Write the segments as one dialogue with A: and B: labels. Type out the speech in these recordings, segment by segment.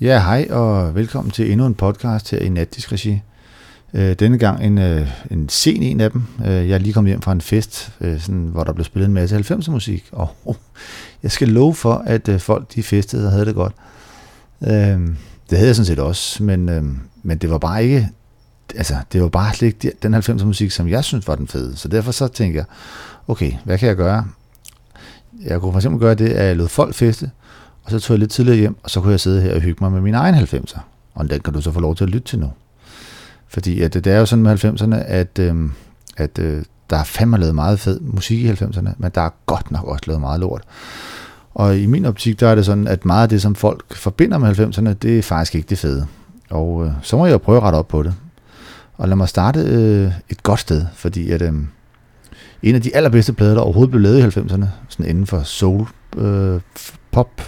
A: Ja, hej og velkommen til endnu en podcast her i Natdisk Regi. Øh, denne gang en, øh, en sen en af dem. Øh, jeg er lige kommet hjem fra en fest, øh, sådan, hvor der blev spillet en masse 90'er musik, og oh, jeg skal love for, at øh, folk de festede og havde det godt. Øh, det havde jeg sådan set også, men, øh, men det var bare ikke, altså det var bare slet ikke den 90'er musik, som jeg synes var den fede. Så derfor så tænkte jeg, okay, hvad kan jeg gøre? Jeg kunne for eksempel gøre det, at jeg lod folk feste, og så tog jeg lidt tidligere hjem, og så kunne jeg sidde her og hygge mig med min egen 90'er. Og den kan du så få lov til at lytte til nu. Fordi at det er jo sådan med 90'erne, at, øh, at øh, der er fandme lavet meget fed musik i 90'erne, men der er godt nok også lavet meget lort. Og i min optik, der er det sådan, at meget af det, som folk forbinder med 90'erne, det er faktisk ikke det fede. Og øh, så må jeg jo prøve at rette op på det. Og lad mig starte øh, et godt sted, fordi at, øh, en af de allerbedste plader, der overhovedet blev lavet i 90'erne, sådan inden for soul, øh, pop,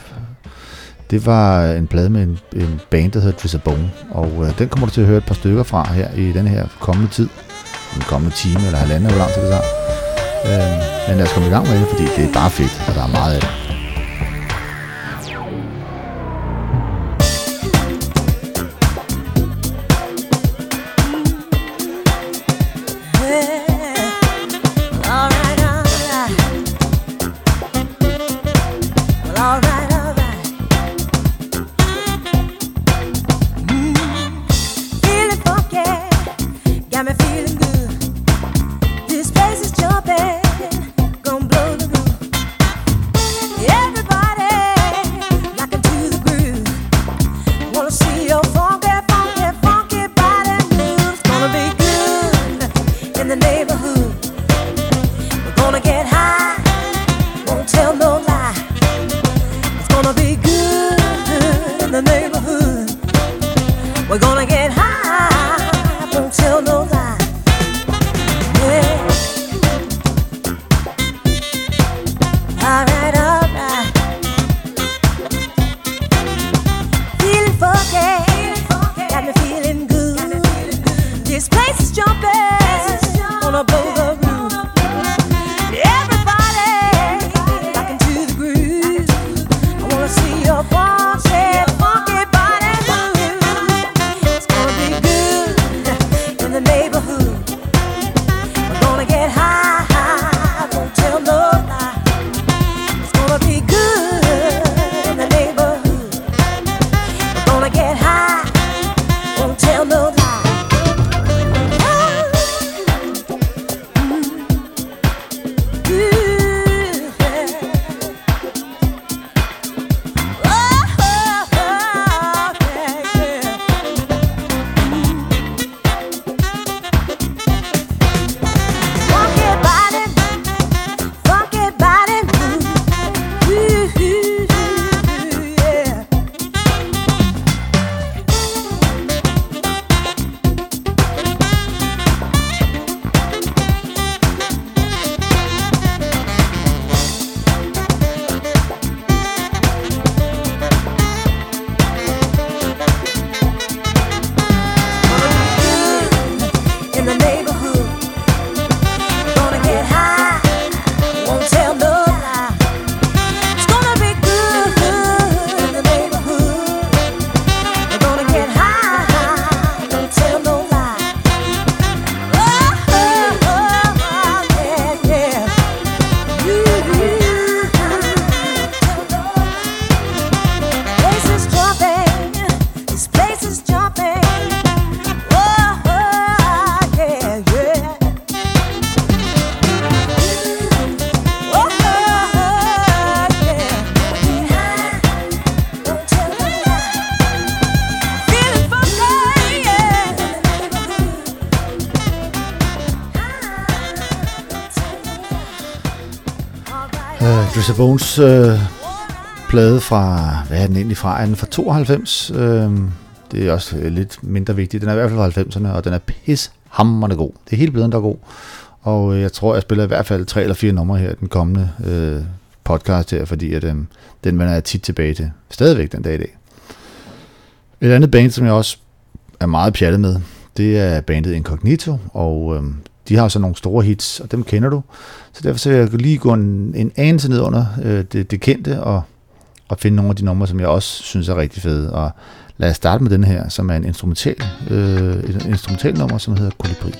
A: det var en plade med en, en band, der hedder Tris Bone, og øh, den kommer du til at høre et par stykker fra her i den her kommende tid. Den kommende time eller halvanden, hvor lang tid det tager. Øh, men lad os komme i gang med det, fordi det er bare fedt, og der er meget af det. Chris Bones øh, plade fra, hvad er den egentlig fra? Er den fra 92? Øh, det er også øh, lidt mindre vigtigt. Den er i hvert fald fra 90'erne, og den er pishammerende god. Det er hele pladen, der er god. Og øh, jeg tror, jeg spiller i hvert fald tre eller fire numre her den kommende øh, podcast her, fordi at, øh, den vender jeg tit tilbage til. Stadigvæk den dag i dag. Et andet band, som jeg også er meget pjattet med, det er bandet Incognito, og øh, de har så nogle store hits, og dem kender du. Så derfor så vil jeg lige gå en, en anelse ned under øh, det, det kendte, og, og finde nogle af de numre, som jeg også synes er rigtig fede. Og lad os starte med den her, som er en instrumental, øh, et instrumental nummer, som hedder Kolibri.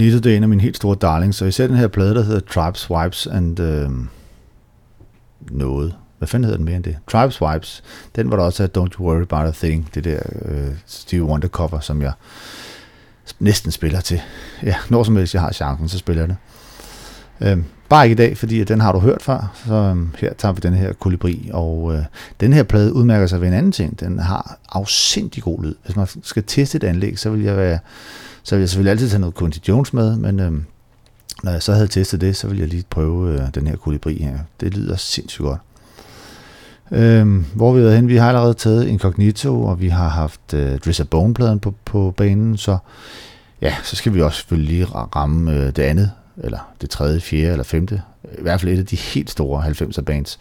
B: Incognito, det er en af mine helt store darlings, så især den her plade, der hedder Tribes, Wipes and øh, noget. Hvad fanden hedder den mere end det? Tribes Wipes. Den var der også af Don't You Worry About A Thing, det der øh, Steve Wonder cover, som jeg næsten spiller til. Ja, når som helst jeg har chancen, så spiller jeg det. Øh, bare ikke i dag, fordi den har du hørt før, så øh, her tager vi den her kolibri, og øh, den her plade udmærker sig ved en anden ting. Den har afsindig god lyd. Hvis man skal teste et anlæg, så vil jeg være så ville jeg selvfølgelig altid tage noget Quincy Jones med, men øh, når jeg så havde testet det, så ville jeg lige prøve øh, den her kolibri her. Det lyder sindssygt godt. Øh, hvor vi er hen, vi har allerede taget Incognito, og vi har haft øh, Drizzer Bone-pladen på, på banen, så ja, så skal vi også selvfølgelig lige ramme øh, det andet, eller det tredje, fjerde eller femte, i hvert fald et af de helt store 90'er bands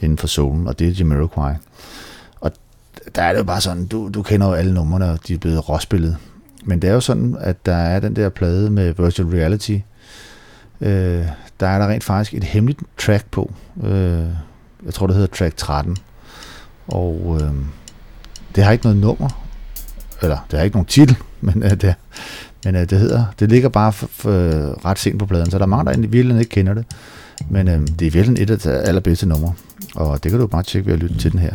B: inden for solen, og det er Jamiroquai. Og der er det jo bare sådan, du, du kender jo alle numrene, og de er blevet råspillet. Men det er jo sådan, at der er den der plade med virtual reality. Øh, der er der rent faktisk et hemmeligt track på. Øh, jeg tror, det hedder track 13. Og øh, det har ikke noget nummer. Eller, det har ikke nogen titel, men, øh, det, men øh, det hedder, det ligger bare for, for, øh, ret sent på pladen, så der er mange, der i virkeligheden ikke kender det. Men øh, det er virkelig et af de allerbedste numre. Og det kan du bare tjekke ved at lytte til den her.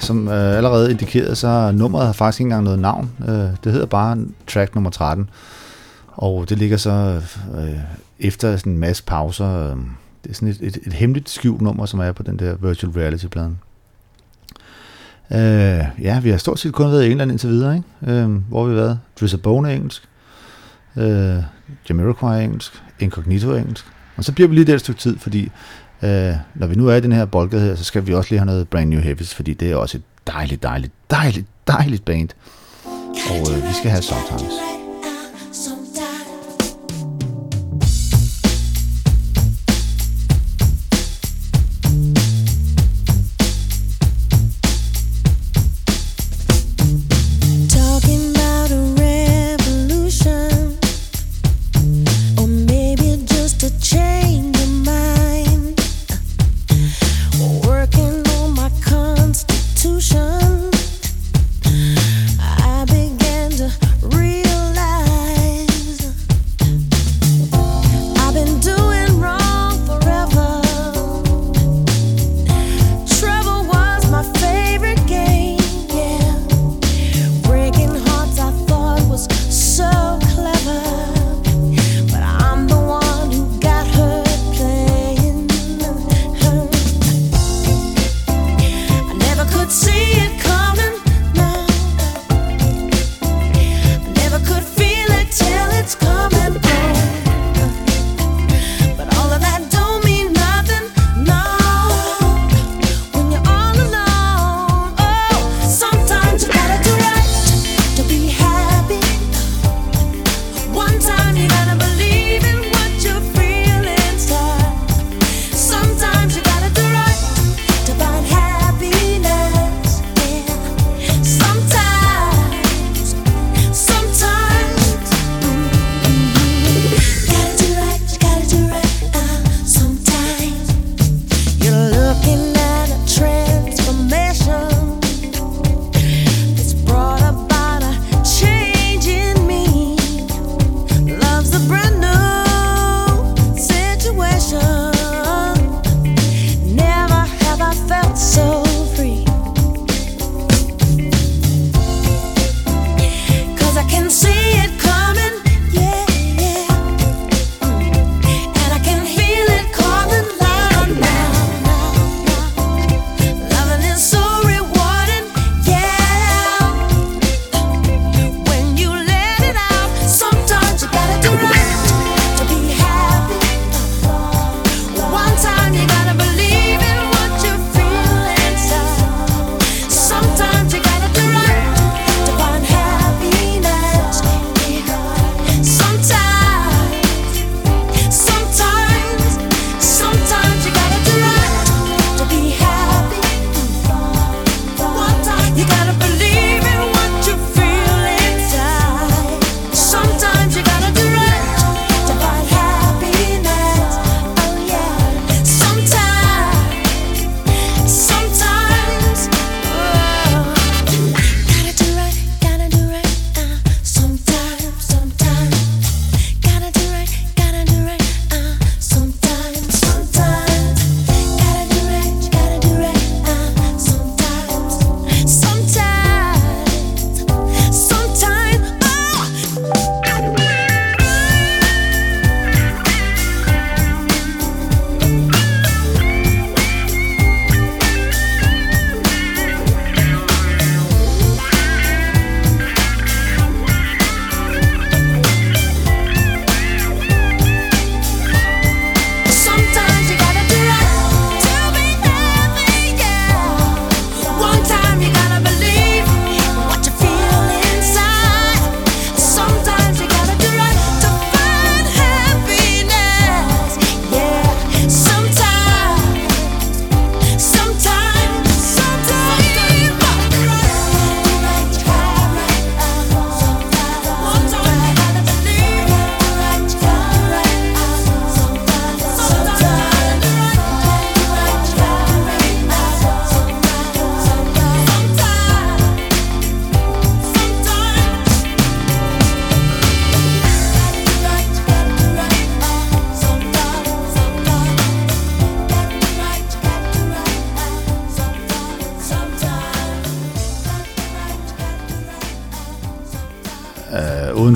A: Som øh, allerede indikeret, så nummeret har faktisk ikke engang noget navn. Øh, det hedder bare track nummer 13. Og det ligger så øh, efter sådan en masse pauser. Øh, det er sådan et, et, et hemmeligt skjult nummer, som er på den der virtual reality-pladen. Øh, ja, vi har stort set kun været i England indtil videre, ikke? Øh, hvor har vi været? Drizzer Bone engelsk, øh, Jamiroquai engelsk, Incognito engelsk. Og så bliver vi lige der et stykke tid, fordi øh, når vi nu er i den her boldgade her, så skal vi også lige have noget Brand New Heavies, fordi det er også et dejligt, dejligt, dejligt, dejligt band. Og øh, vi skal have Sometimes.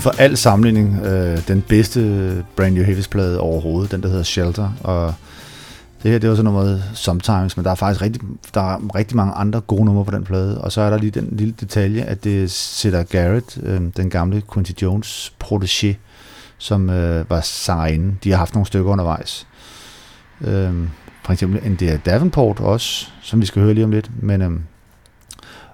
A: For al sammenligning øh, den bedste Brand New Heavies plade overhovedet, den der hedder Shelter, og det her, det var sådan noget Sometimes, men der er faktisk rigtig, der er rigtig mange andre gode numre på den plade, og så er der lige den lille detalje, at det sætter Garrett, øh, den gamle Quincy Jones protégé, som øh, var sangerinde. De har haft nogle stykker undervejs. Øh, for eksempel en der Davenport også, som vi skal høre lige om lidt, men øh,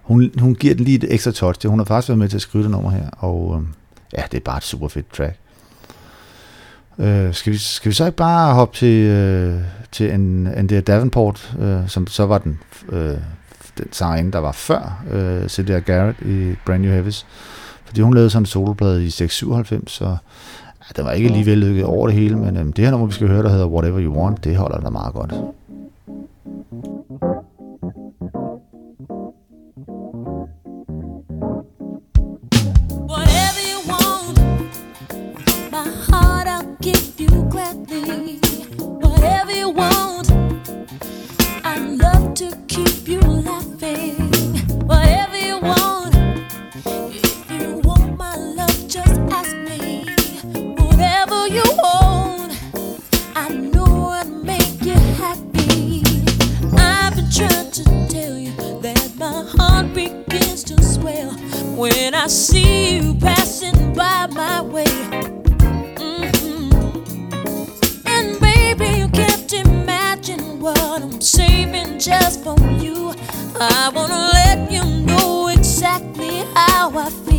A: hun, hun giver den lige et ekstra touch. Hun har faktisk været med til at skrive det nummer her, og øh, ja, det er bare et super fedt track. Øh, skal, vi, skal vi så ikke bare hoppe til, øh, til en, en der Davenport, øh, som så var den, øh, den sangerinde, der var før øh, Celia Garrett i Brand New Heavies. Fordi hun lavede sådan en soloplade i 697, så ja, den var ikke lige vellykket over det hele, men øh, det her nummer, vi skal høre, der hedder Whatever You Want, det holder der meget godt.
C: Whatever when I see you passing by my way. Mhm. And baby, you can't imagine what I'm saving just for you. I wanna let you know exactly how I feel.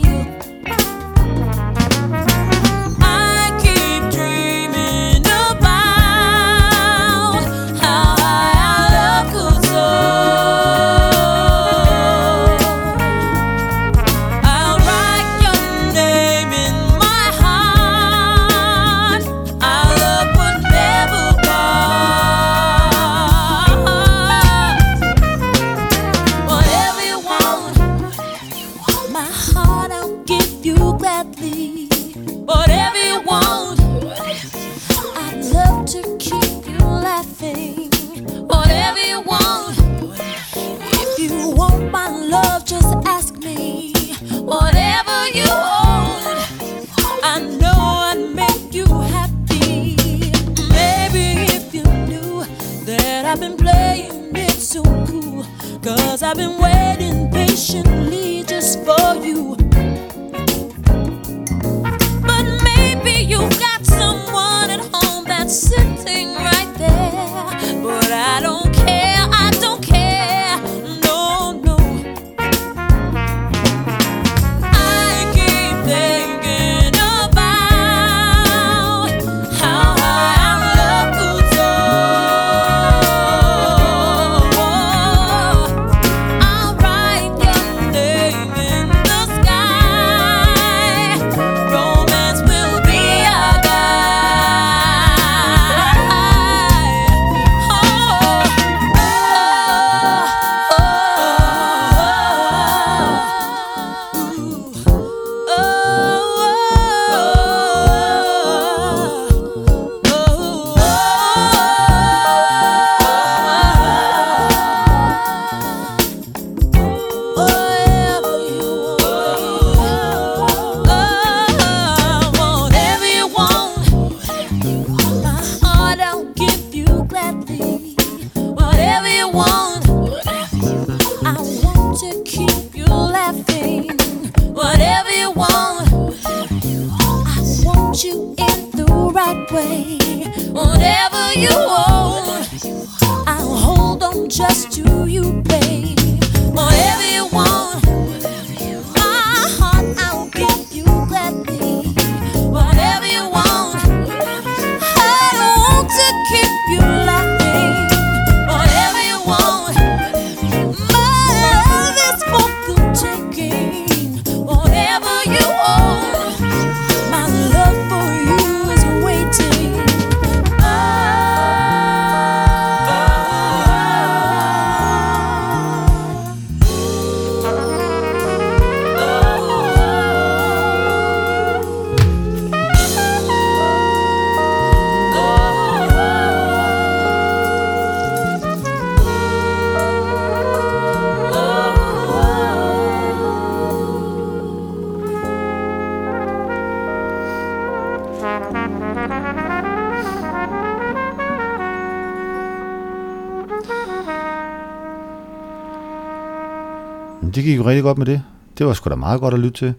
A: Godt med det. Det var sgu da meget godt at lytte til.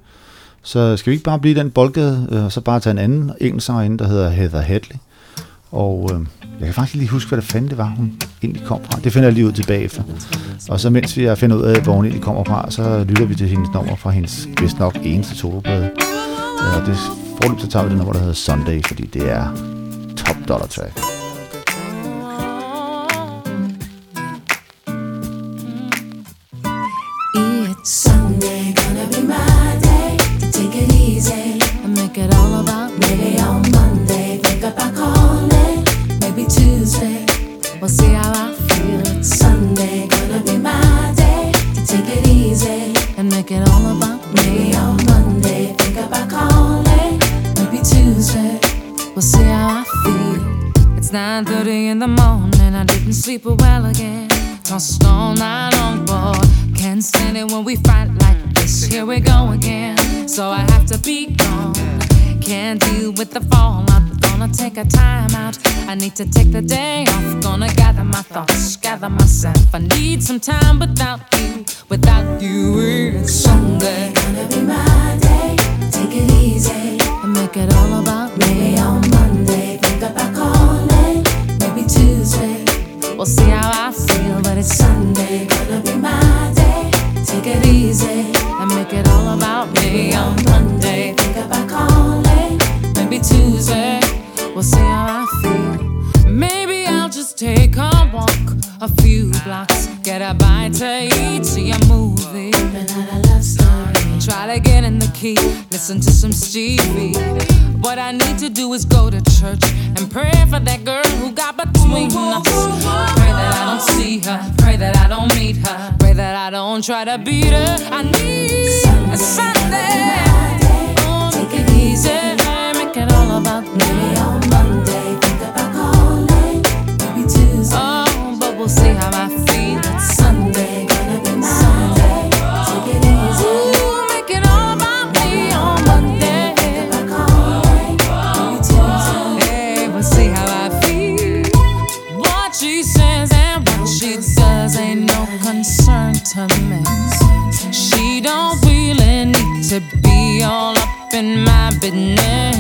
A: Så skal vi ikke bare blive den boldgade, øh, og så bare tage en anden engelsk sangerinde, der hedder Heather Hadley. Og øh, jeg kan faktisk lige huske, hvad det fanden det var, hun egentlig kom fra. Det finder jeg lige ud tilbage efter. Og så mens vi finder ud af, hvor hun egentlig kommer fra, så lytter vi til hendes nummer fra hendes vist nok eneste soloplade. Øh, Og det forløb, så tager vi det nummer, der hedder Sunday, fordi det er top dollar track.
C: It all about me. Maybe on Monday, think about calling. Maybe Tuesday, we'll see how I feel. It's 9:30 in the morning. I didn't sleep well again. Tossed all night long, boy. Can't stand it when we fight like this. Here we go again. So I have to be gone. Can't deal with the fallout. Gonna take a time out. I need to take the day off. Gonna gather my thoughts, gather myself. I need some time without you. Without you, it's Sunday. Gonna be my day. Take it easy and make it all about me. Maybe on Monday, think about calling. Maybe Tuesday. We'll see how I feel, but it's Sunday, gonna be my day. Take it easy and make it all about me. On Monday, think about calling. Maybe Tuesday, we'll see how I feel. Maybe I'll just take a walk, a few blocks, get a bite to eat, see a movie. Try to get in the key, listen to some Stevie. What I need to do is go to church and pray for that girl who got between us. Pray that I don't see her, pray that I don't meet her, pray that I don't try to beat her. I need a Sunday. Take it easy, make it all about me. In my business.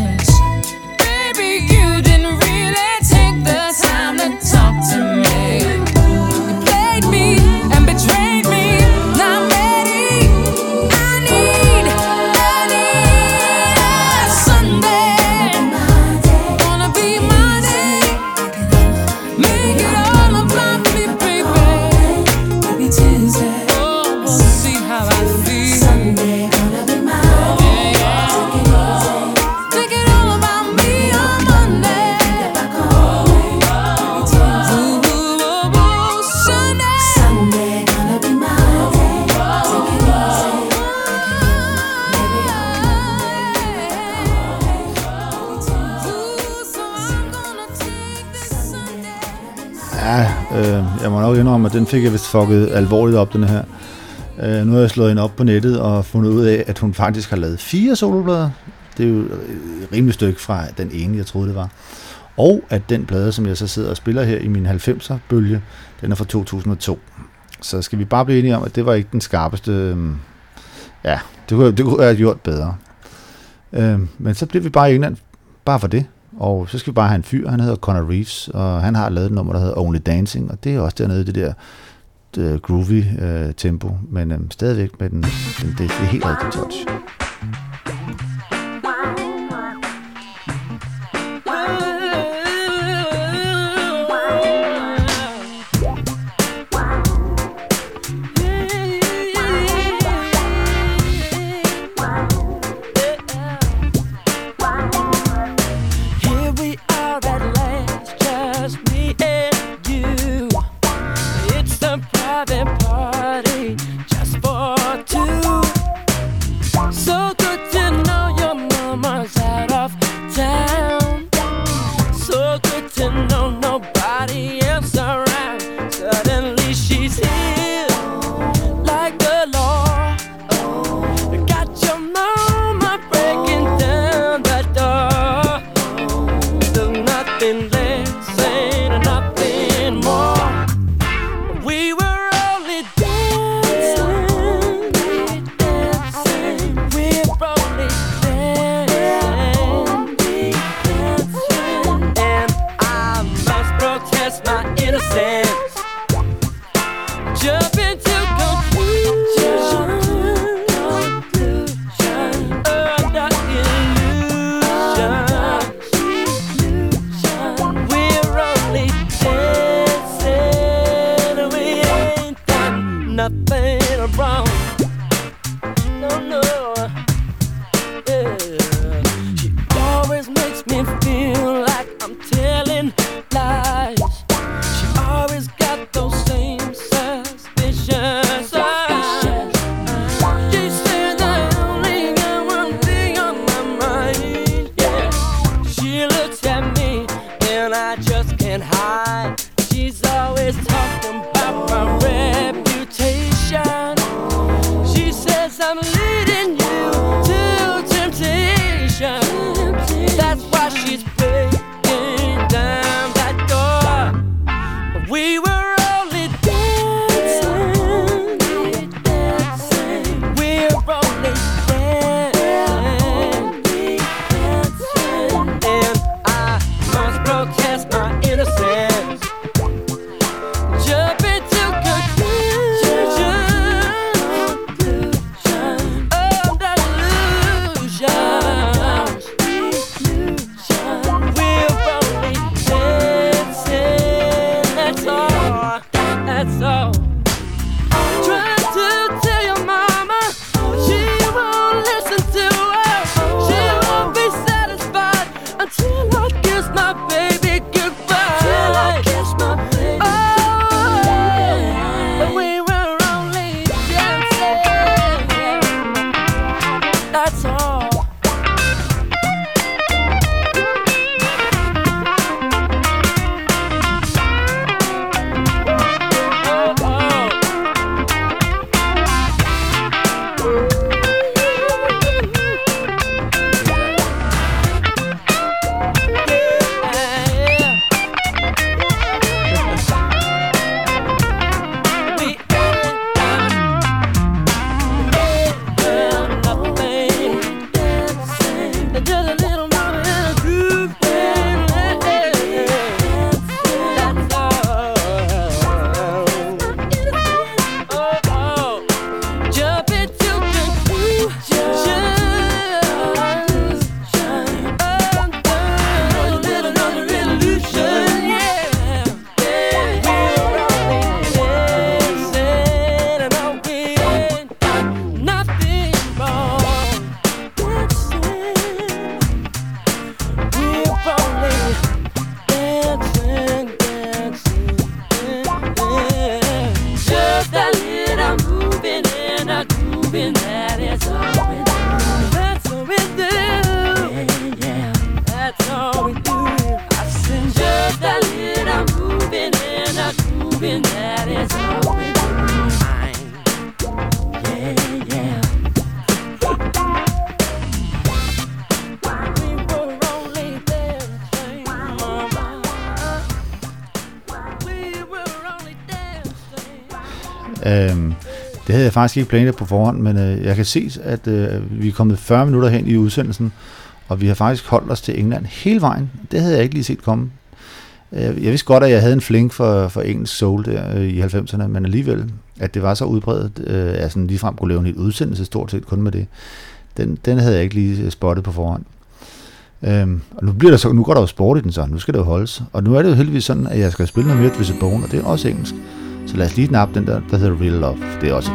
A: Ja, øh, jeg må nok indrømme, at den fik jeg vist fucket alvorligt op, den her. Øh, nu har jeg slået hende op på nettet og fundet ud af, at hun faktisk har lavet fire soloplader. Det er jo et rimeligt stykke fra den ene, jeg troede det var. Og at den plade, som jeg så sidder og spiller her i min 90'er bølge, den er fra 2002. Så skal vi bare blive enige om, at det var ikke den skarpeste... Øh, ja, det kunne, det kunne jeg have gjort bedre. Øh, men så bliver vi bare i England, bare for det. Og så skal vi bare have en fyr, han hedder Conor Reeves, og han har lavet et nummer, der hedder Only Dancing, og det er også dernede i det der øh, groovy øh, tempo, men øh, stadigvæk med den, den det, det er helt rigtige touch. Faktisk ikke planlagt på forhånd, men øh, jeg kan se, at øh, vi er kommet 40 minutter hen i udsendelsen, og vi har faktisk holdt os til England hele vejen. Det havde jeg ikke lige set komme. Øh, Jeg vidste godt, at jeg havde en flink for, for engelsk soul der øh, i 90'erne, men alligevel, at det var så udbredt, øh, at jeg sådan ligefrem kunne lave en hel udsendelse stort set kun med det. Den, den havde jeg ikke lige øh, spottet på forhånd. Øhm, og nu, bliver der så, nu går der jo sport i den så, nu skal det jo holdes. Og nu er det jo heldigvis sådan, at jeg skal spille noget mere Twisted Bone, og det er også engelsk. Så lad os lige nappe den der, der hedder Real Love. Det er også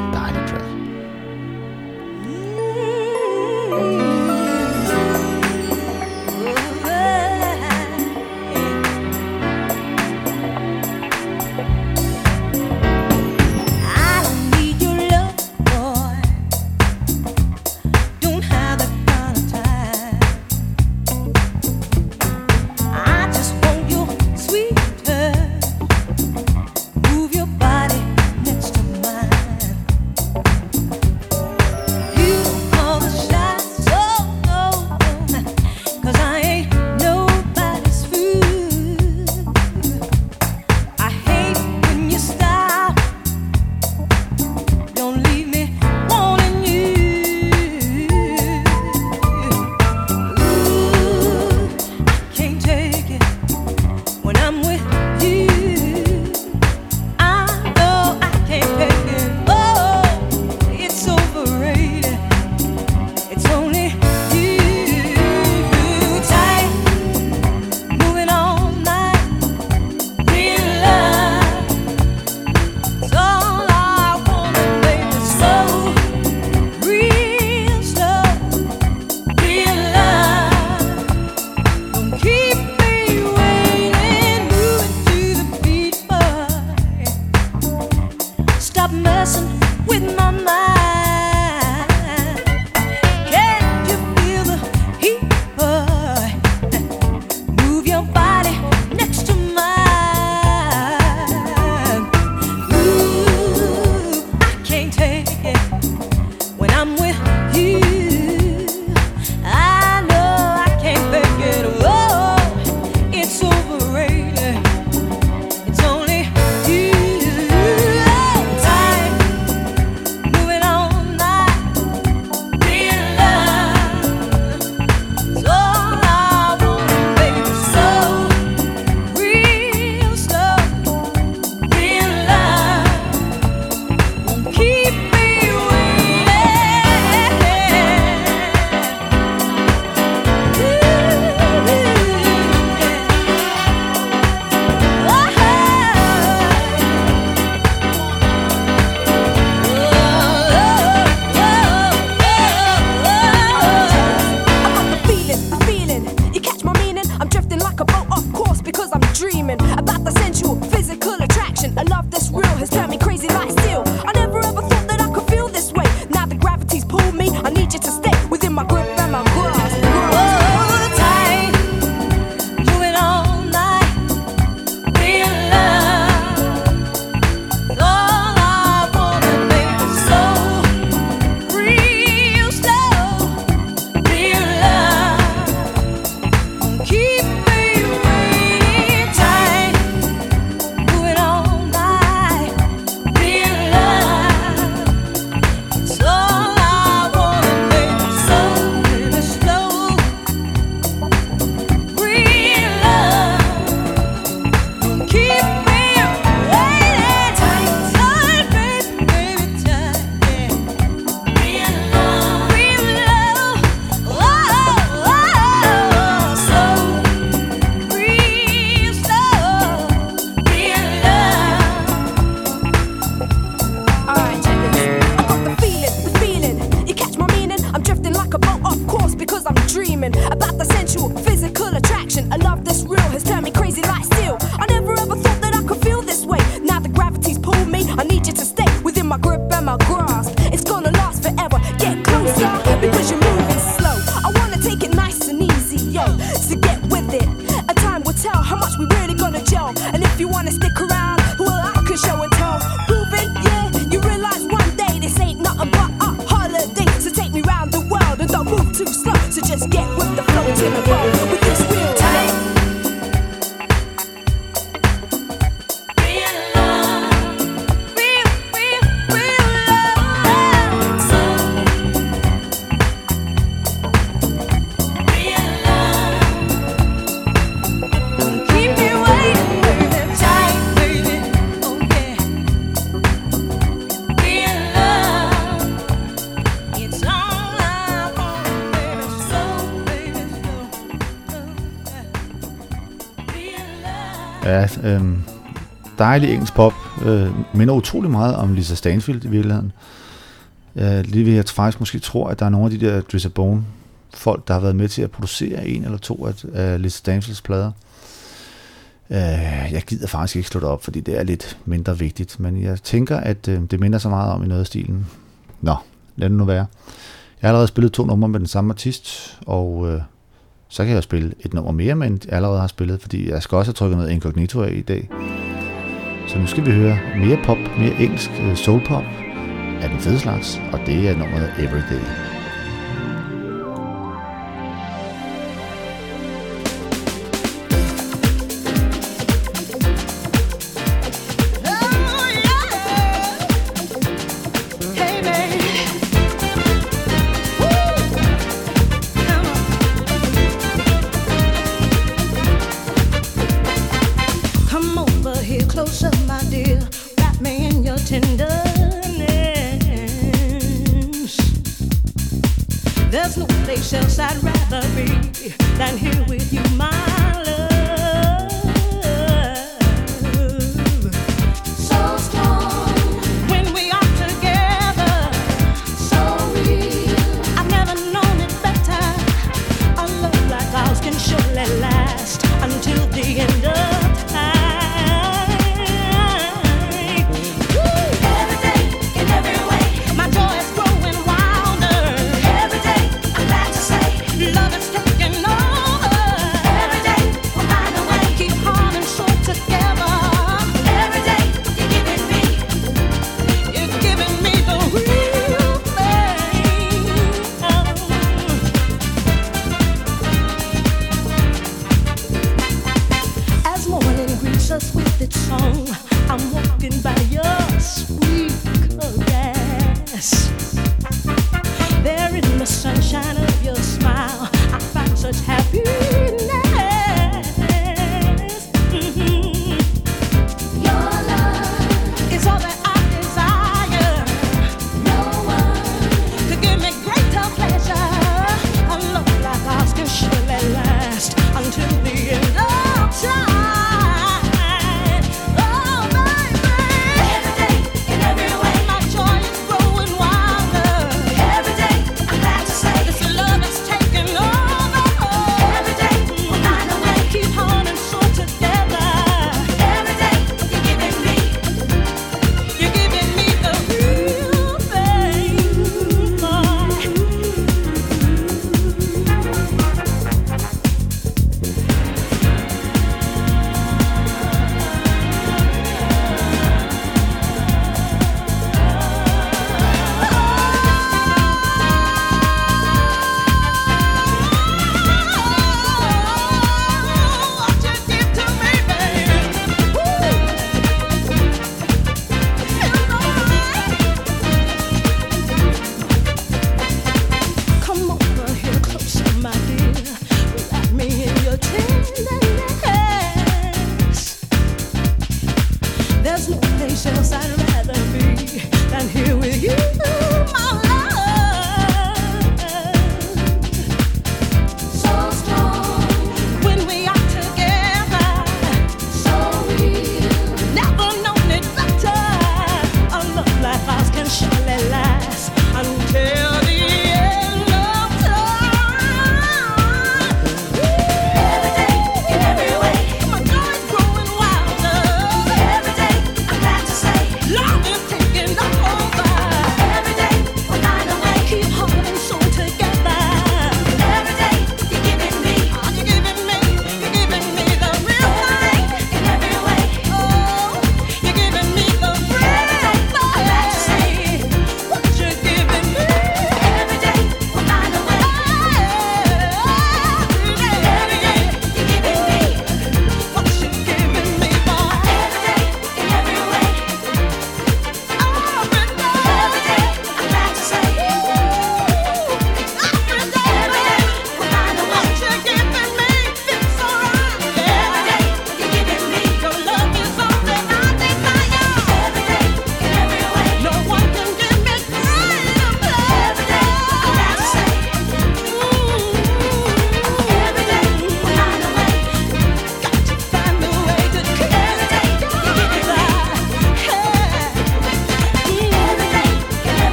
C: Øhm, dejlig engelsk pop. Øh, minder utrolig meget om Lisa Stanfield i virkeligheden. Øh, lige ved jeg faktisk måske tror, at der er nogle af de der Drizzy Bone folk, der har været med til at producere en eller to af, af Lisa Stanfields plader. Øh, jeg gider faktisk ikke slå det op, fordi det er lidt mindre vigtigt, men jeg tænker, at øh, det minder så meget om i noget af stilen. Nå, lad det nu være. Jeg har allerede spillet to numre med den samme artist, og øh, så kan jeg jo spille et nummer mere, men jeg allerede har spillet, fordi jeg skal også have trykket noget incognito af i dag. Så nu skal vi høre mere pop, mere engelsk øh, soul pop af den fede slags, og det er nummeret Everyday.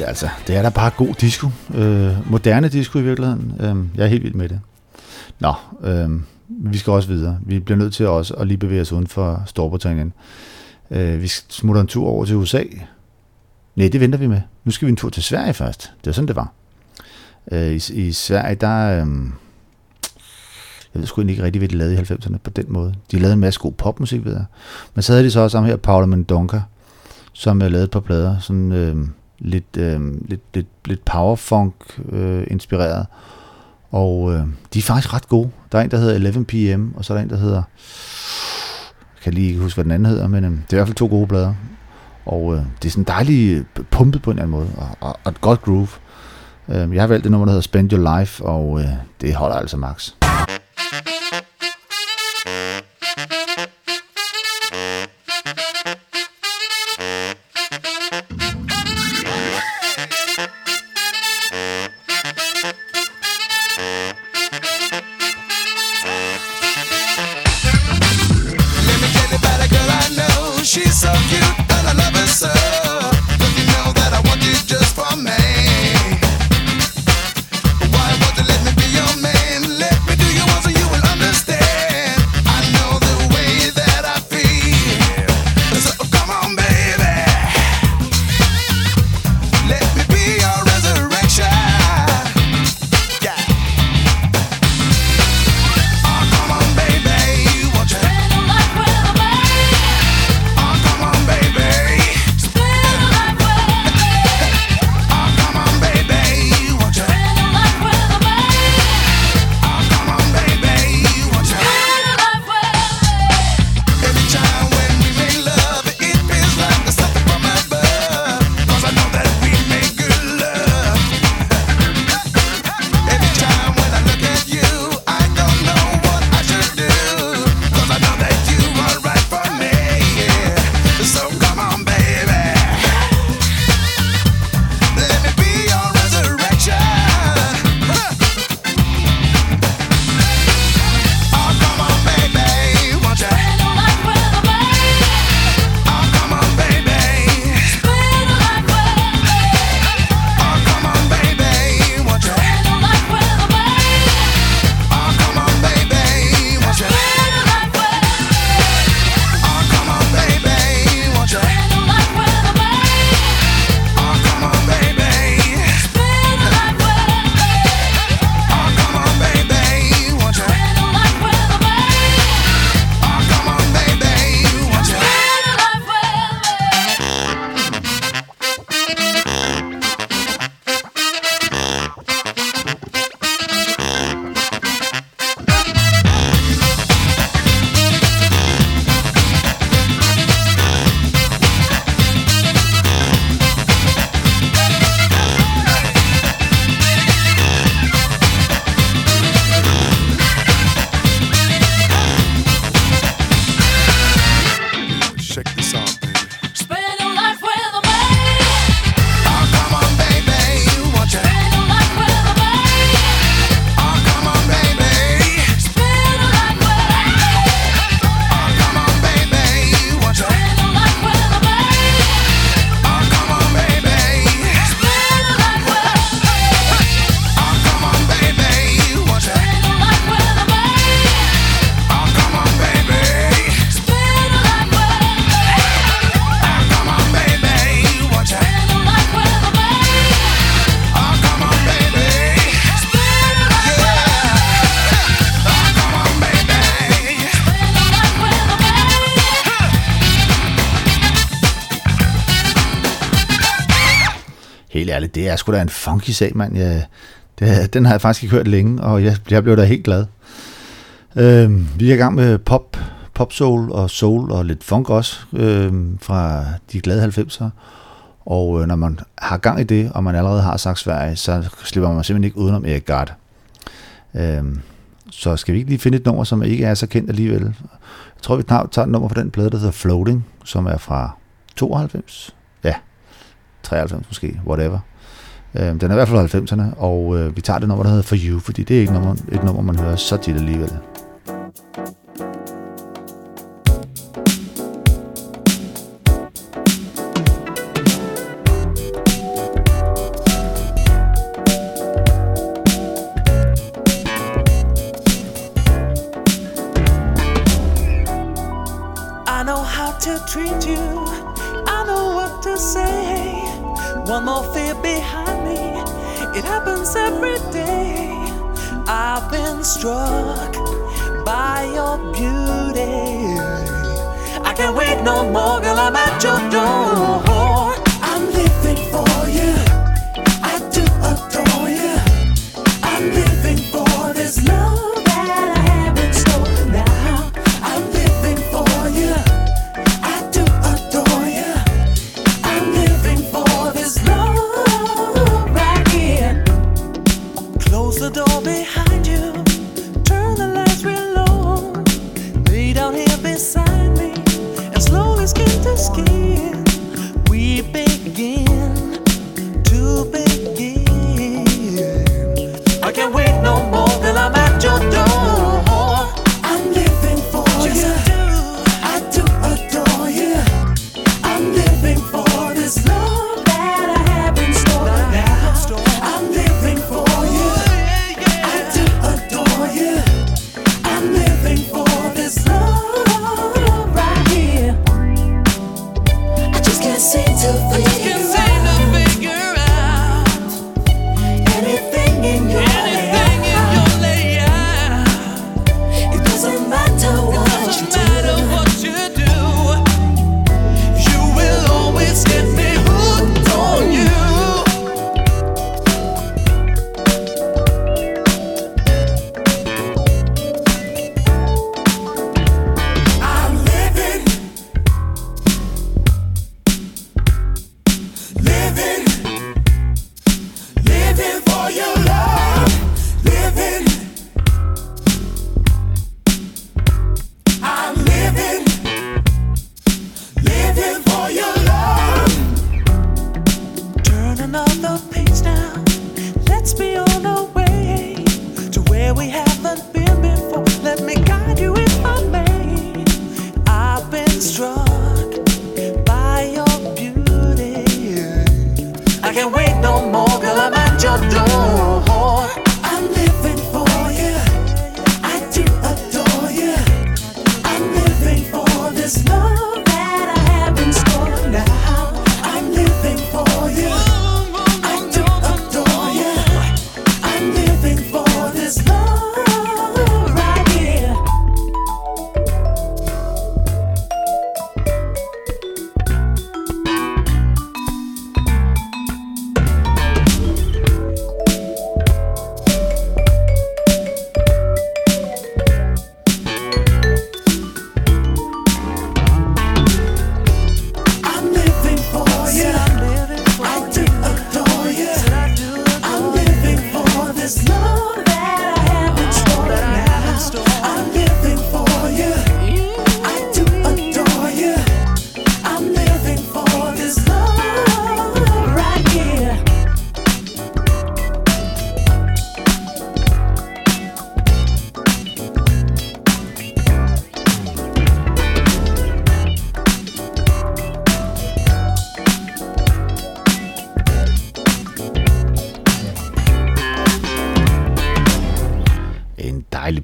A: Fedt, altså. Det er da bare god disco. Øh, moderne disco i virkeligheden. Øh, jeg er helt vild med det. Nå, øh, vi skal også videre. Vi bliver nødt til også at lige bevæge os uden for Storbritannien. Øh, vi smutter en tur over til USA. Nej, det venter vi med. Nu skal vi en tur til Sverige først. Det er sådan, det var. Øh, i, I Sverige, der... Øh, jeg ved sgu ikke rigtig, hvad de lavede i 90'erne på den måde. De lavede en masse god popmusik, ved jeg. Men så havde de så også ham her, Paula Mendonca, som jeg lavede et par plader, sådan øh, lidt, øh, lidt, lidt, lidt powerfunk øh, inspireret. Og øh, de er faktisk ret gode. Der er en, der hedder 11 PM, og så er der en, der hedder... Jeg kan lige ikke huske, hvad den anden hedder, men øh, det er i hvert fald to gode plader. Og øh, det er sådan dejligt øh, pumpet på en eller anden måde, og, og, og et godt groove. Øh, jeg har valgt det nummer, der hedder Spend Your Life, og øh, det holder altså max. Det er sgu da en funky sag, mand. Jeg, det, den har jeg faktisk ikke hørt længe, og jeg, jeg blev da helt glad. Øh, vi er i gang med pop, pop soul og soul og lidt funk også øh, fra de glade 90'er. Og øh, når man har gang i det, og man allerede har sagt Sverige, så slipper man simpelthen ikke udenom Erik Gard. Øh, så skal vi ikke lige finde et nummer, som ikke er så kendt alligevel. Jeg tror, vi tager et nummer fra den plade, der hedder Floating, som er fra 92. Ja, 93 måske, whatever. Øh, den er i hvert fald fra 90'erne, og øh, vi tager det nummer, der hedder For You, fordi det er ikke nummer, et nummer, man hører så tit alligevel.
D: moga
C: la maggior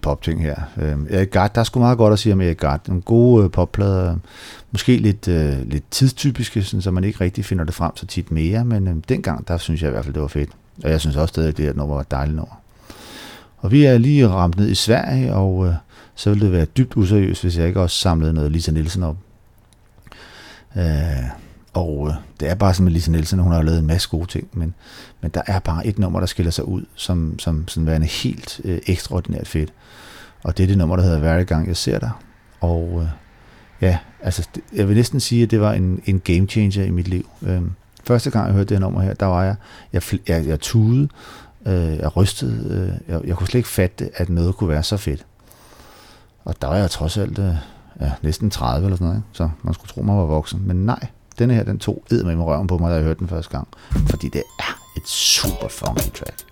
C: popting her. Øh, Erik Gart, der er sgu meget godt at sige om Erik Gart. Nogle gode øh, popplader, måske lidt, øh, lidt tidstypiske, sådan, så man ikke rigtig finder det frem så tit mere, men øh, dengang, der synes jeg i hvert fald, det var fedt. Og jeg synes også stadig, at det her nummer var et dejligt nummer. Og vi er lige ramt ned i Sverige, og øh, så ville det være dybt useriøst, hvis jeg ikke også samlede noget Lisa Nielsen op. Øh, og øh, det er bare sådan med Lisa Nielsen, hun har lavet en masse gode ting, men, men der er bare et nummer, der skiller sig ud, som, som sådan værende helt øh, ekstraordinært fedt. Og det er det nummer, der hedder Hver gang jeg ser dig. Og øh, ja, altså, det, jeg vil næsten sige, at det var en, en game changer i mit liv. Øh, første gang, jeg hørte det her nummer her, der var jeg, jeg, jeg, jeg tude, øh, jeg rystede, øh, jeg, jeg kunne slet ikke fatte, at noget kunne være så fedt. Og der var jeg trods alt øh, ja, næsten 30 eller sådan noget, ikke? så man skulle tro, man var voksen. Men nej, denne her, den tog ed med røven på mig, da jeg hørte den første gang. Fordi det er et super funky track.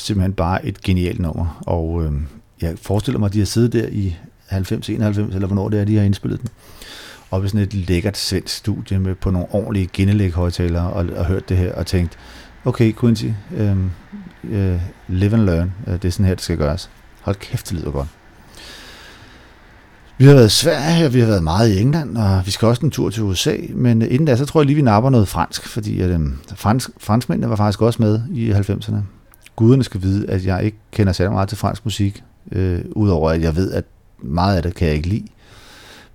A: Simpelthen bare et genialt nummer, og øh, jeg forestiller mig, at de har siddet der i 90, 91, eller hvornår det er, de har indspillet den, og i sådan et lækkert svensk studie med på nogle ordentlige Genelec højtalere og, og hørt det her og tænkt, okay Quincy, øh, øh, live and learn, øh, det er sådan her, det skal gøres. Hold kæft, det lyder godt. Vi har været i Sverige, og vi har været meget i England, og vi skal også en tur til USA, men inden da, så tror jeg lige, vi napper noget fransk, fordi at, øh, fransk, franskmændene var faktisk også med i 90'erne. Guderne skal vide, at jeg ikke kender særlig meget til fransk musik, øh, udover at jeg ved, at meget af det kan jeg ikke lide.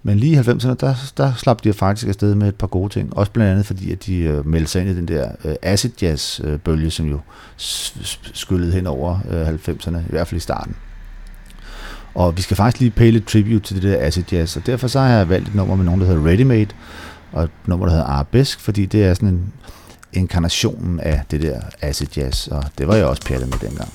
A: Men lige i 90'erne, der, der slap de faktisk afsted med et par gode ting. Også blandt andet fordi, at de øh, meldte sig ind i den der øh, acid jazz øh, bølge, som jo skyllede hen over øh, 90'erne, i hvert fald i starten. Og vi skal faktisk lige pæle et tribute til det der acid jazz, og derfor så har jeg valgt et nummer med nogen, der hedder Ready Made, og et nummer, der hedder Arabesk, fordi det er sådan en inkarnationen af det der acid jazz, og det var jeg også pjattet med dengang.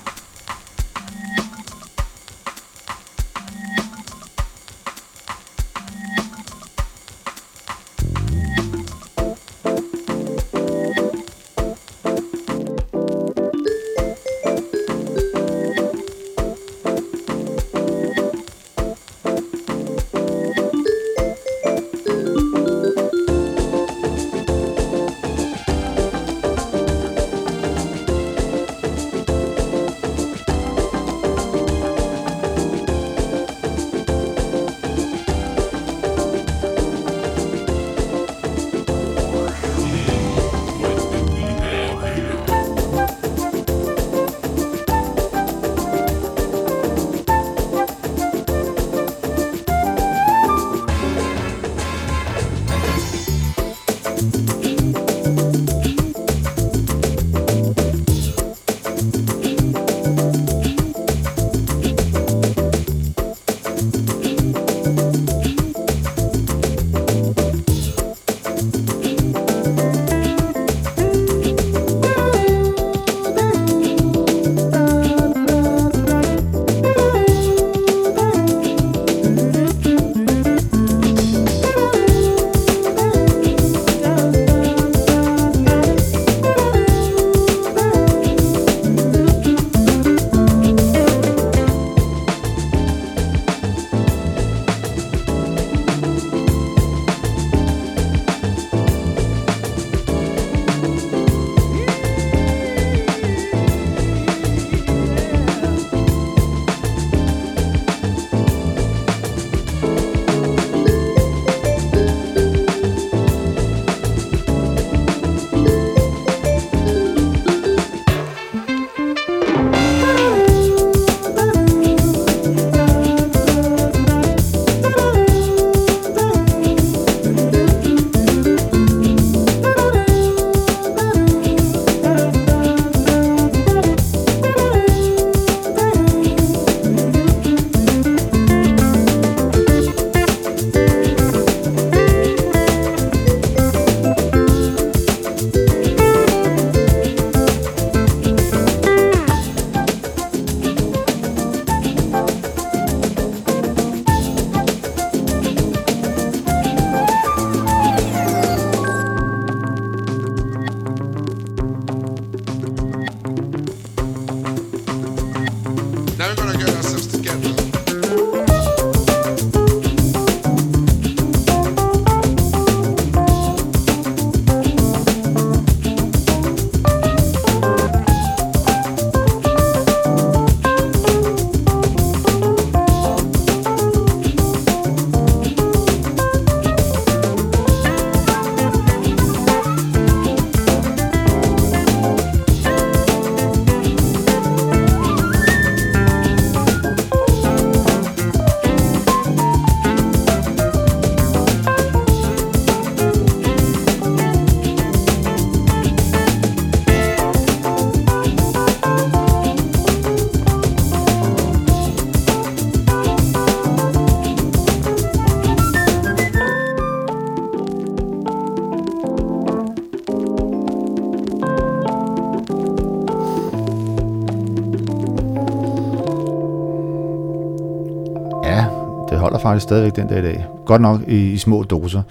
A: Faktisk stadigvæk den dag i dag. Godt nok i, i små doser.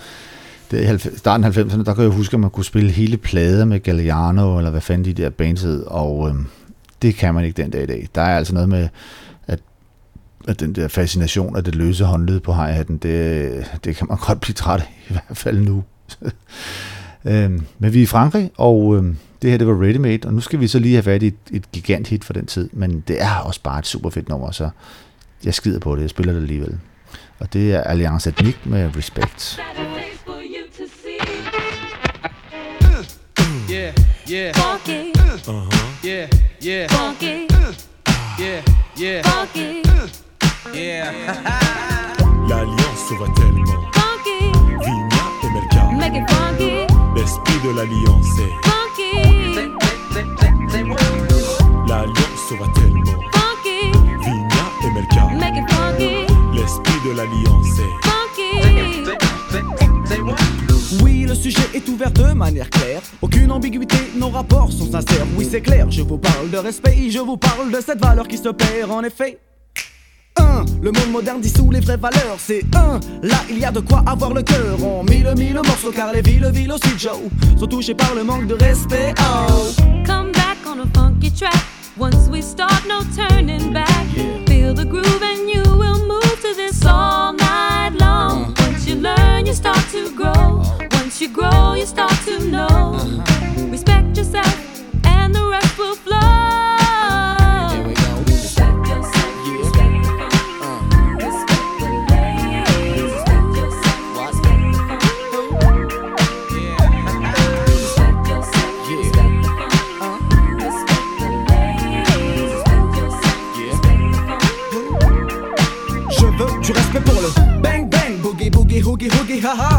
A: Det er i starten af 90'erne, der kan jeg huske, at man kunne spille hele plader med Galliano, eller hvad fanden de der bands hed, og øhm, Det kan man ikke den dag i dag. Der er altså noget med, at, at den der fascination af det løse håndled på hi-hatten, det, det kan man godt blive træt af, i hvert fald nu. øhm, men vi er i Frankrig, og øhm, det her det var Ready Made, og nu skal vi så lige have fat i et, et gigant hit for den tid, men det er også bare et super fedt nummer, så jeg skider på det, jeg spiller det alligevel. Og er Alliance Ethnique med Respect.
E: Yeah, yeah.
F: L'alliance se voit tellement.
G: funky.
F: Et L'esprit de l'alliance est. L'alliance se tellement. L'esprit de l'alliance est.
G: funky.
B: Oui, le sujet est ouvert de manière claire. Aucune ambiguïté, nos rapports sont sincères. Oui, c'est clair, je vous parle de respect, je vous parle de cette valeur qui se perd en effet. Un, le monde moderne dissout les vraies valeurs. C'est un, là il y a de quoi avoir le cœur. On mille mille morceaux car les villes, villes aussi Joe sont touchées par le manque de respect. Oh.
G: Come back on a funky track. Once we start, no turning back. Feel the groove and you will to this all night long. Once you learn, you start to grow. Once you grow, you start to know. Uh-huh. Respect yourself, and the rest will flow.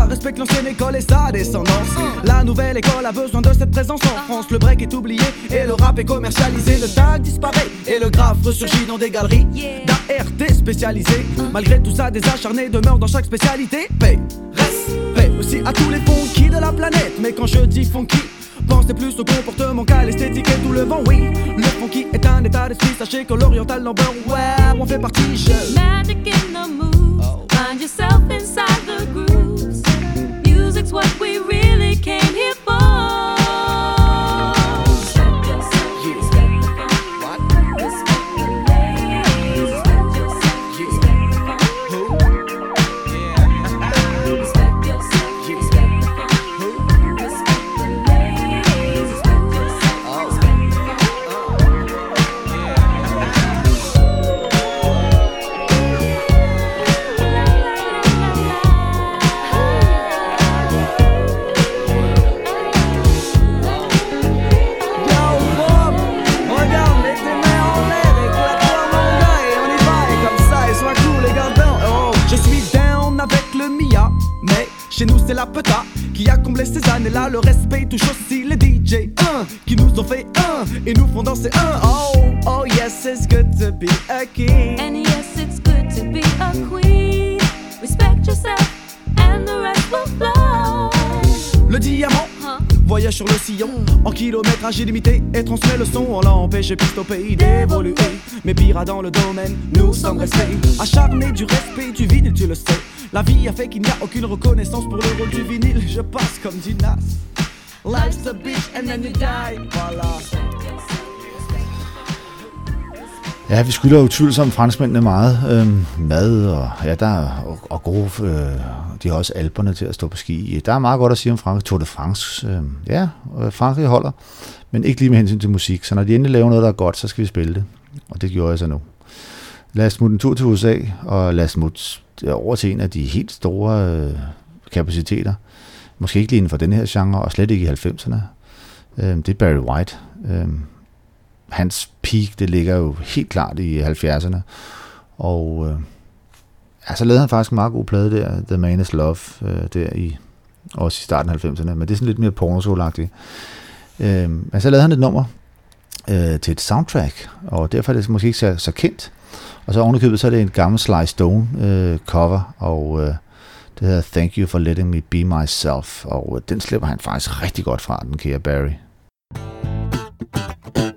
B: Respecte l'ancienne école et sa descendance. La nouvelle école a besoin de cette présence en France. Le break est oublié et le rap est commercialisé. Le tag disparaît et le graphe ressurgit dans des galeries d'ART spécialisées. Malgré tout ça, des acharnés demeurent dans chaque spécialité. Paix, respect aussi à tous les funky de la planète. Mais quand je dis funky, Pensez plus au comportement qu'à l'esthétique et tout le vent, oui. Le funky est un état d'esprit, sachez que l'oriental number, ouais, on fait partie, je.
G: Find yourself inside the grooves.
B: Comblé ces années-là. Le respect touche aussi les DJ, un qui nous ont fait un et nous font danser un. Oh, oh yes, it's good to be a king.
G: And yes, it's good to be a queen. Respect yourself, and the rest will flow.
B: Le diamant voyage sur le sillon en kilométrage illimité et transmet le son. On l'a empêché plus au pays d'évoluer. Mais pire dans le domaine, nous sommes restés acharnés du respect du vinyle, tu le sais. La vie a fait qu'il n'y a aucune reconnaissance pour le rôle du vinyle. Je passe comme dit Nas. Life's a bitch and then you die. Voilà.
A: Ja, vi skylder jo tvivlsomt franskmændene meget øhm, mad, og, ja, der er, og, og gode, øh, de har også alberne til at stå på ski. i. Der er meget godt at sige om Frankrig. Tour de France, øhm, øh, ja, Frankrig holder, men ikke lige med hensyn til musik. Så når de endelig laver noget, der er godt, så skal vi spille det. Og det gjorde jeg så nu. Lad os smutte en tur til USA, og lad os smutte øh, over til en af de helt store øh, kapaciteter. Måske ikke lige inden for den her genre, og slet ikke i 90'erne. Øh, det er Barry White. Øh, hans peak, det ligger jo helt klart i 70'erne. Og øh, ja, så lavede han faktisk en meget god plade der, The Man Is Love, øh, der i, også i starten af 90'erne, men det er sådan lidt mere pornosolagtigt. Øh, men så lavede han et nummer øh, til et soundtrack, og derfor er det måske ikke så, så kendt. Og så ovenikøbet, så er det en gammel Sly Stone øh, cover, og øh, det hedder Thank You For Letting Me Be Myself, og øh, den slipper han faktisk rigtig godt fra, den kære Barry.
H: thank you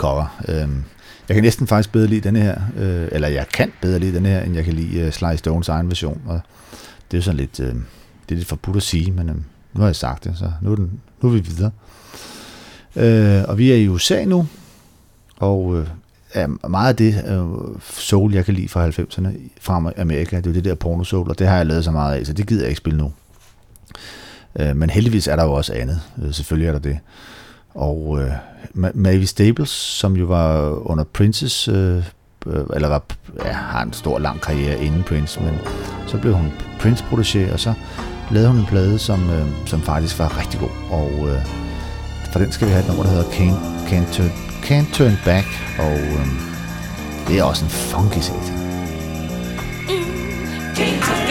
A: cover. Øhm, jeg kan næsten faktisk bedre lide denne her, øh, eller jeg kan bedre lide denne her, end jeg kan lide uh, Sly Stones egen version. Og det er sådan lidt, øh, det er lidt forbudt at sige, men øh, nu har jeg sagt det, så nu er, den, nu er vi videre. Øh, og vi er i USA nu, og øh, meget af det øh, soul, jeg kan lide fra 90'erne fra Amerika, det er jo det der porno soul, og det har jeg lavet så meget af, så det gider jeg ikke spille nu. Øh, men heldigvis er der jo også andet, øh, selvfølgelig er der det. Og øh, Mavis Staples, som jo var under Princes, øh, øh, eller var, ja, har en stor lang karriere inden Prince, men så blev hun Prince protégé, og så lavede hun en plade, som, øh, som faktisk var rigtig god. Og øh, for den skal vi have et nummer, der hedder Can't, Can't, Turn, Can't Turn Back, og øh, det er også en funky set.
C: Every mm,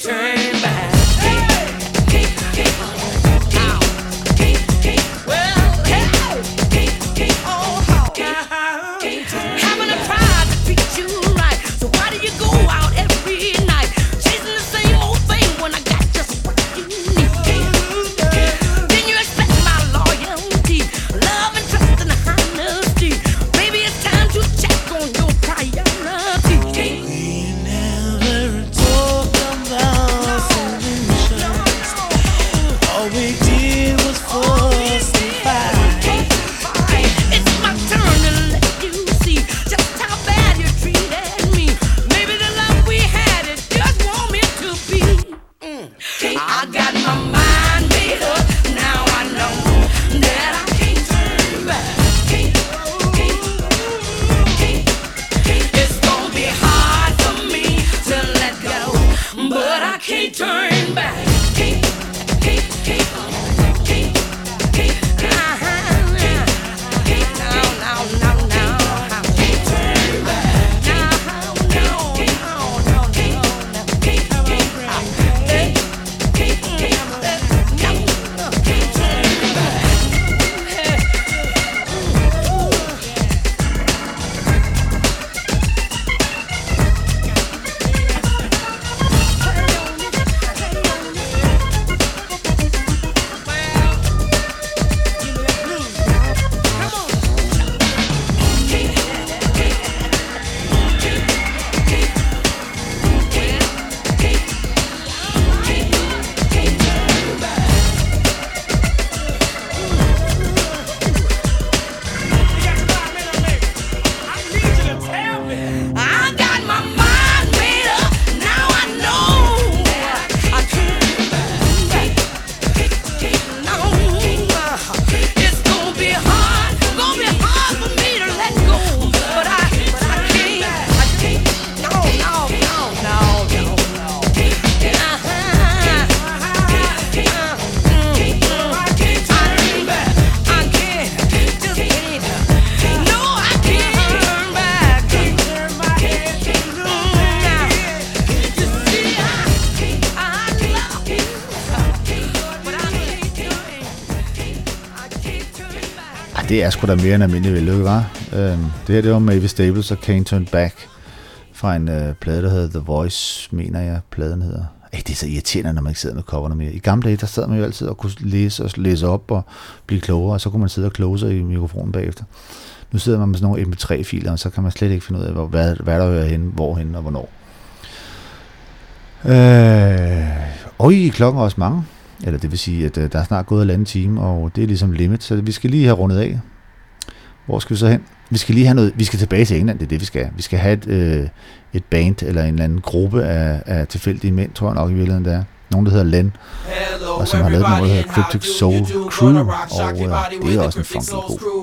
A: change. Er sgu da mere end almindelig vellykket, var. Øhm, det her, det var Mavis Staples og Can't Turn Back fra en øh, plade, der hedder The Voice, mener jeg, pladen hedder. Ej, det er så irriterende, når man ikke sidder med coverne mere. I gamle dage, der sad man jo altid og kunne læse og læse op og blive klogere, og så kunne man sidde og kloge sig i mikrofonen bagefter. Nu sidder man med sådan nogle MP3-filer, og så kan man slet ikke finde ud af, hvor, hvad, hvad der hører hen, hvorhen og hvornår. Øh, og i klokken er også mange. Eller det vil sige, at øh, der er snart gået en anden time, og det er ligesom limit, så vi skal lige have rundet af. Hvor skal vi så hen? Vi skal lige have noget, vi skal tilbage til England, det er det vi skal. Vi skal have et, øh, et band eller en eller anden gruppe af, af tilfældige mænd, tror jeg nok i virkeligheden det er. Nogen, der hedder Len, og som har lavet noget, der hedder Cryptic Soul Crew, og øh, det er også en funky god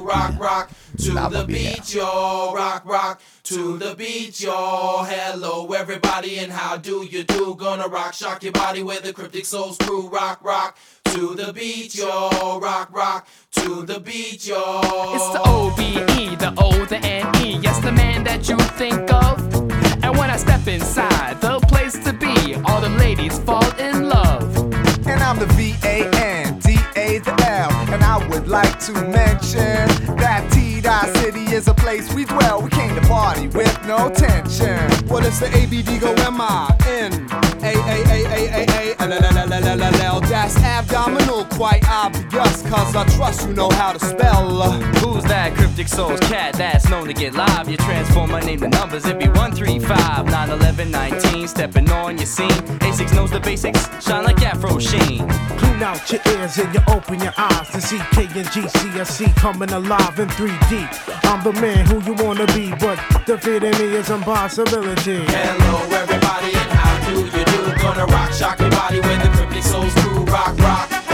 A: lille napper vi her.
I: Rock, rock to the beat, y'all. Hello, everybody, and how do you do? Gonna rock, shock your body with the Cryptic Souls crew. Rock, rock to the beat, y'all. Rock, rock to the beat, y'all.
E: It's the O-B-E, the O, the N-E. Yes, the man that you think of. And when I step inside, the place to be, all them ladies fall in love.
J: And I'm the V A N D A the L. And I would like to mention that T Dot City is a place we dwell. We came to party with no tension. Well, it's the A B D go M I N A A A A A A L L L L L L L. That's abdominal, quite obvious. Cause I trust you know how to spell.
E: Who's that cryptic soul's cat that's known to get live? You transform my name to numbers, it'd be 135, 9, 11, 19. Stepping on your scene. A6 knows the basics, shine like Afro Sheen.
K: Clean out your ears and you open your eyes to see K and GCSC coming alive in 3D. I'm the man who you wanna be, but defeating me is impossibility.
I: Hello, everybody, and how do you do? Gonna rock, shock your body with the Cryptic Souls crew. Rock, rock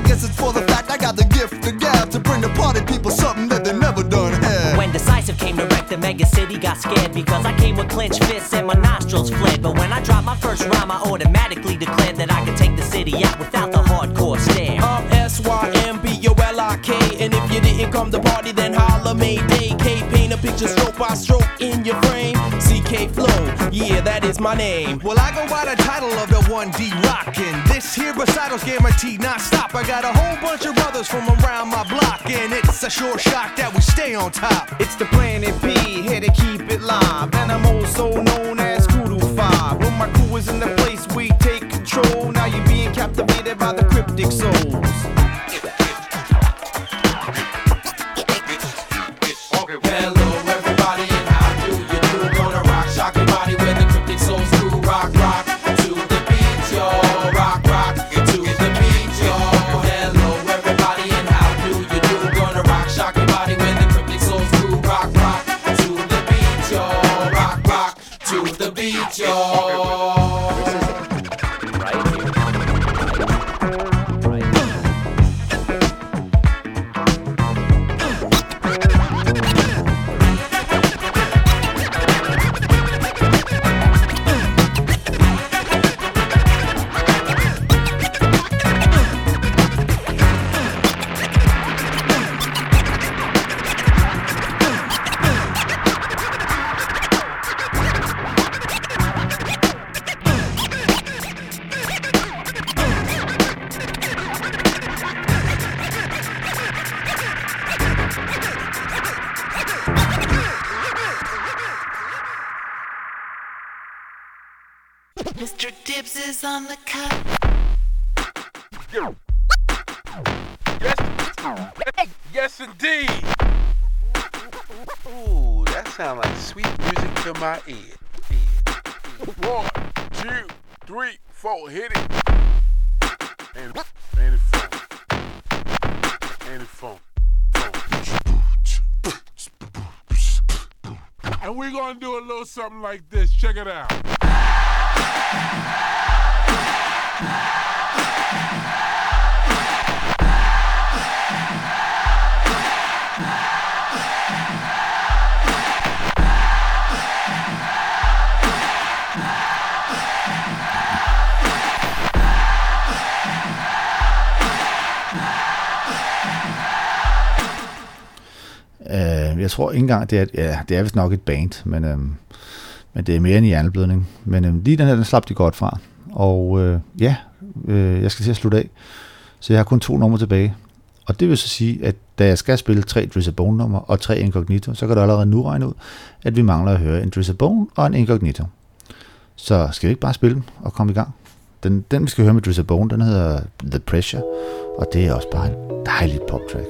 J: I guess it's for the fact I got the gift to gab to bring the party people something that they never done had.
L: When Decisive came to wreck the mega city, got scared because I came with clenched fists and my nostrils fled. But when I dropped my first rhyme, I automatically declared that I could take the city out without the hardcore stare.
M: I'm S-Y-M-B-O-L-I-K And if you didn't come to party then holla Mayday K paint a picture stroke by stroke in your frame CK Flow, yeah that is my name
J: Well, I go by the title of the 1D Rockin'. This here recitals guaranteed not stop. I got a whole bunch of brothers from around my block, and it's a sure shock that we stay on top.
M: It's the Planet P, here to keep it live And I'm also known as Kudu 5 When my crew is in the place we take control Now you're being captivated by the cryptic souls
N: something like this. Check it out.
A: Øh, jeg tror ikke engang, det er, ja, det er vist nok et band, men øhm, men det er mere en hjerneblødning. Men øh, lige den her, den slap de godt fra. Og øh, ja, øh, jeg skal til at slutte af. Så jeg har kun to numre tilbage. Og det vil så sige, at da jeg skal spille tre Drizzy Bone nummer og tre Incognito, så kan du allerede nu regne ud, at vi mangler at høre en Drizzy Bone og en Incognito. Så skal vi ikke bare spille dem og komme i gang? Den, den vi skal høre med Drizzy Bone, den hedder The Pressure, og det er også bare en dejlig pop track.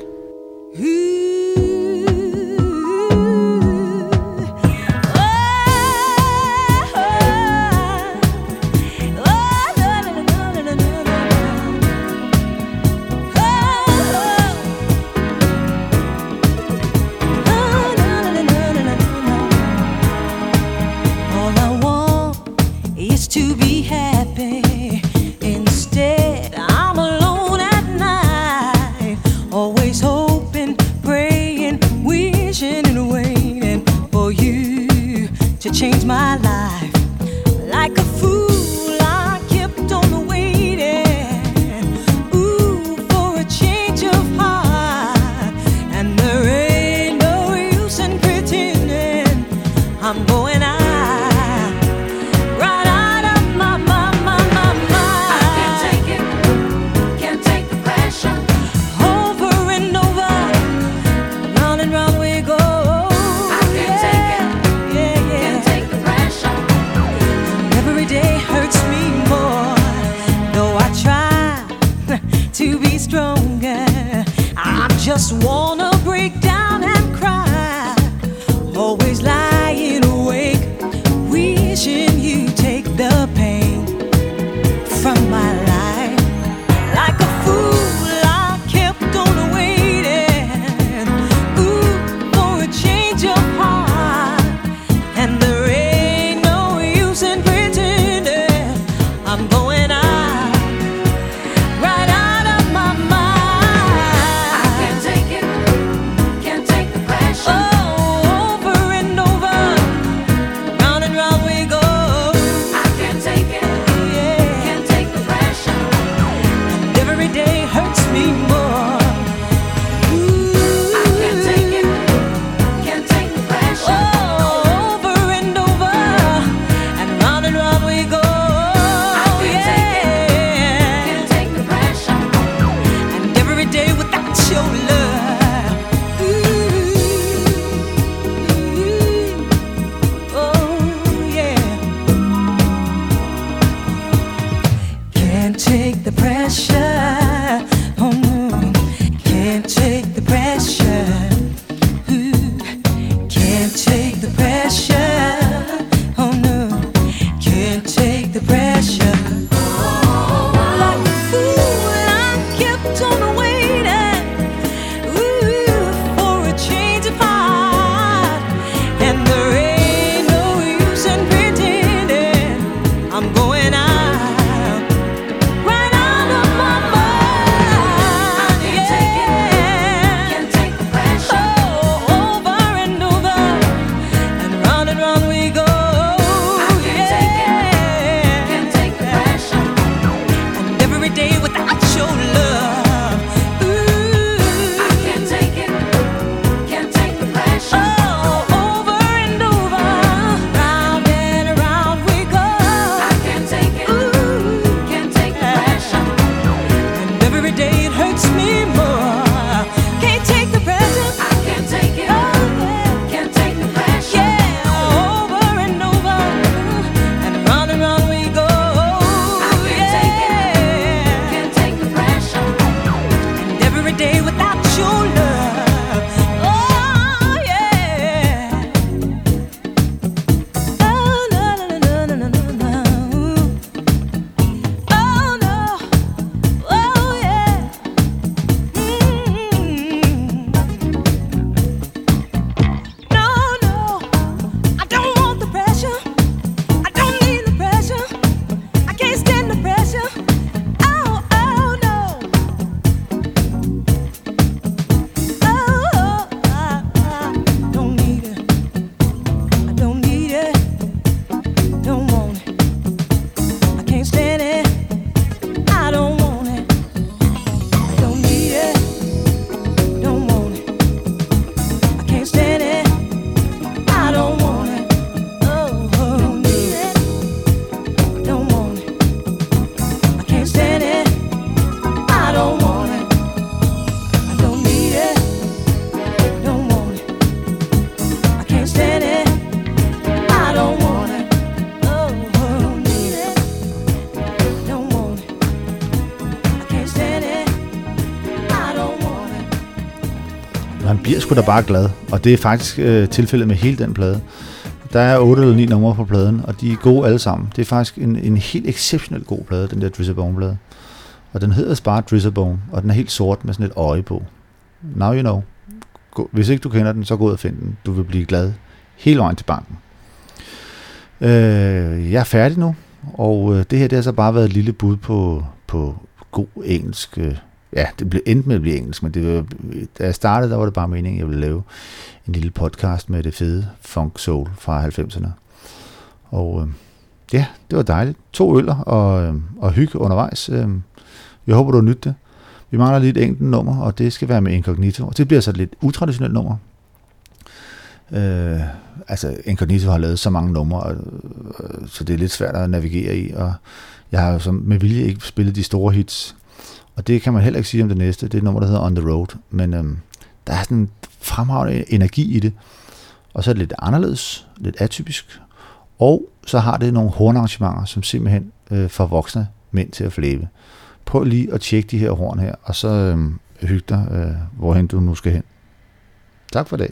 C: Just wanna
A: sgu da bare glad. Og det er faktisk øh, tilfældet med hele den plade. Der er 8 eller 9 numre på pladen, og de er gode alle sammen. Det er faktisk en, en helt exceptionelt god plade, den der Drizzabone-plade. Og den hedder bare Drizzabone, og den er helt sort med sådan et øje på. Now you know. Hvis ikke du kender den, så gå ud og find den. Du vil blive glad hele vejen til banken. Øh, jeg er færdig nu, og øh, det her det har så bare været et lille bud på, på god engelsk. Øh, ja, det blev endt med at blive engelsk, men det var, da jeg startede, der var det bare meningen, at jeg ville lave en lille podcast med det fede funk soul fra 90'erne. Og øh, ja, det var dejligt. To øller og, øh, og hygge undervejs. Øh, jeg håber, du har nydt det. Vi mangler lige et enkelt nummer, og det skal være med Incognito. Og det bliver så et lidt utraditionelt nummer. Øh, altså, Incognito har lavet så mange numre, og, øh, så det er lidt svært at navigere i. Og jeg har jo som med vilje ikke spillet de store hits. Og det kan man heller ikke sige om det næste. Det er et nummer, der hedder On The Road. Men øhm, der er sådan en fremragende energi i det. Og så er det lidt anderledes, lidt atypisk. Og så har det nogle hornarrangementer, som simpelthen øh, får voksne mænd til at flæbe. Prøv lige at tjekke de her horn her, og så øh, hygge dig, øh, hvorhen du nu skal hen. Tak for det.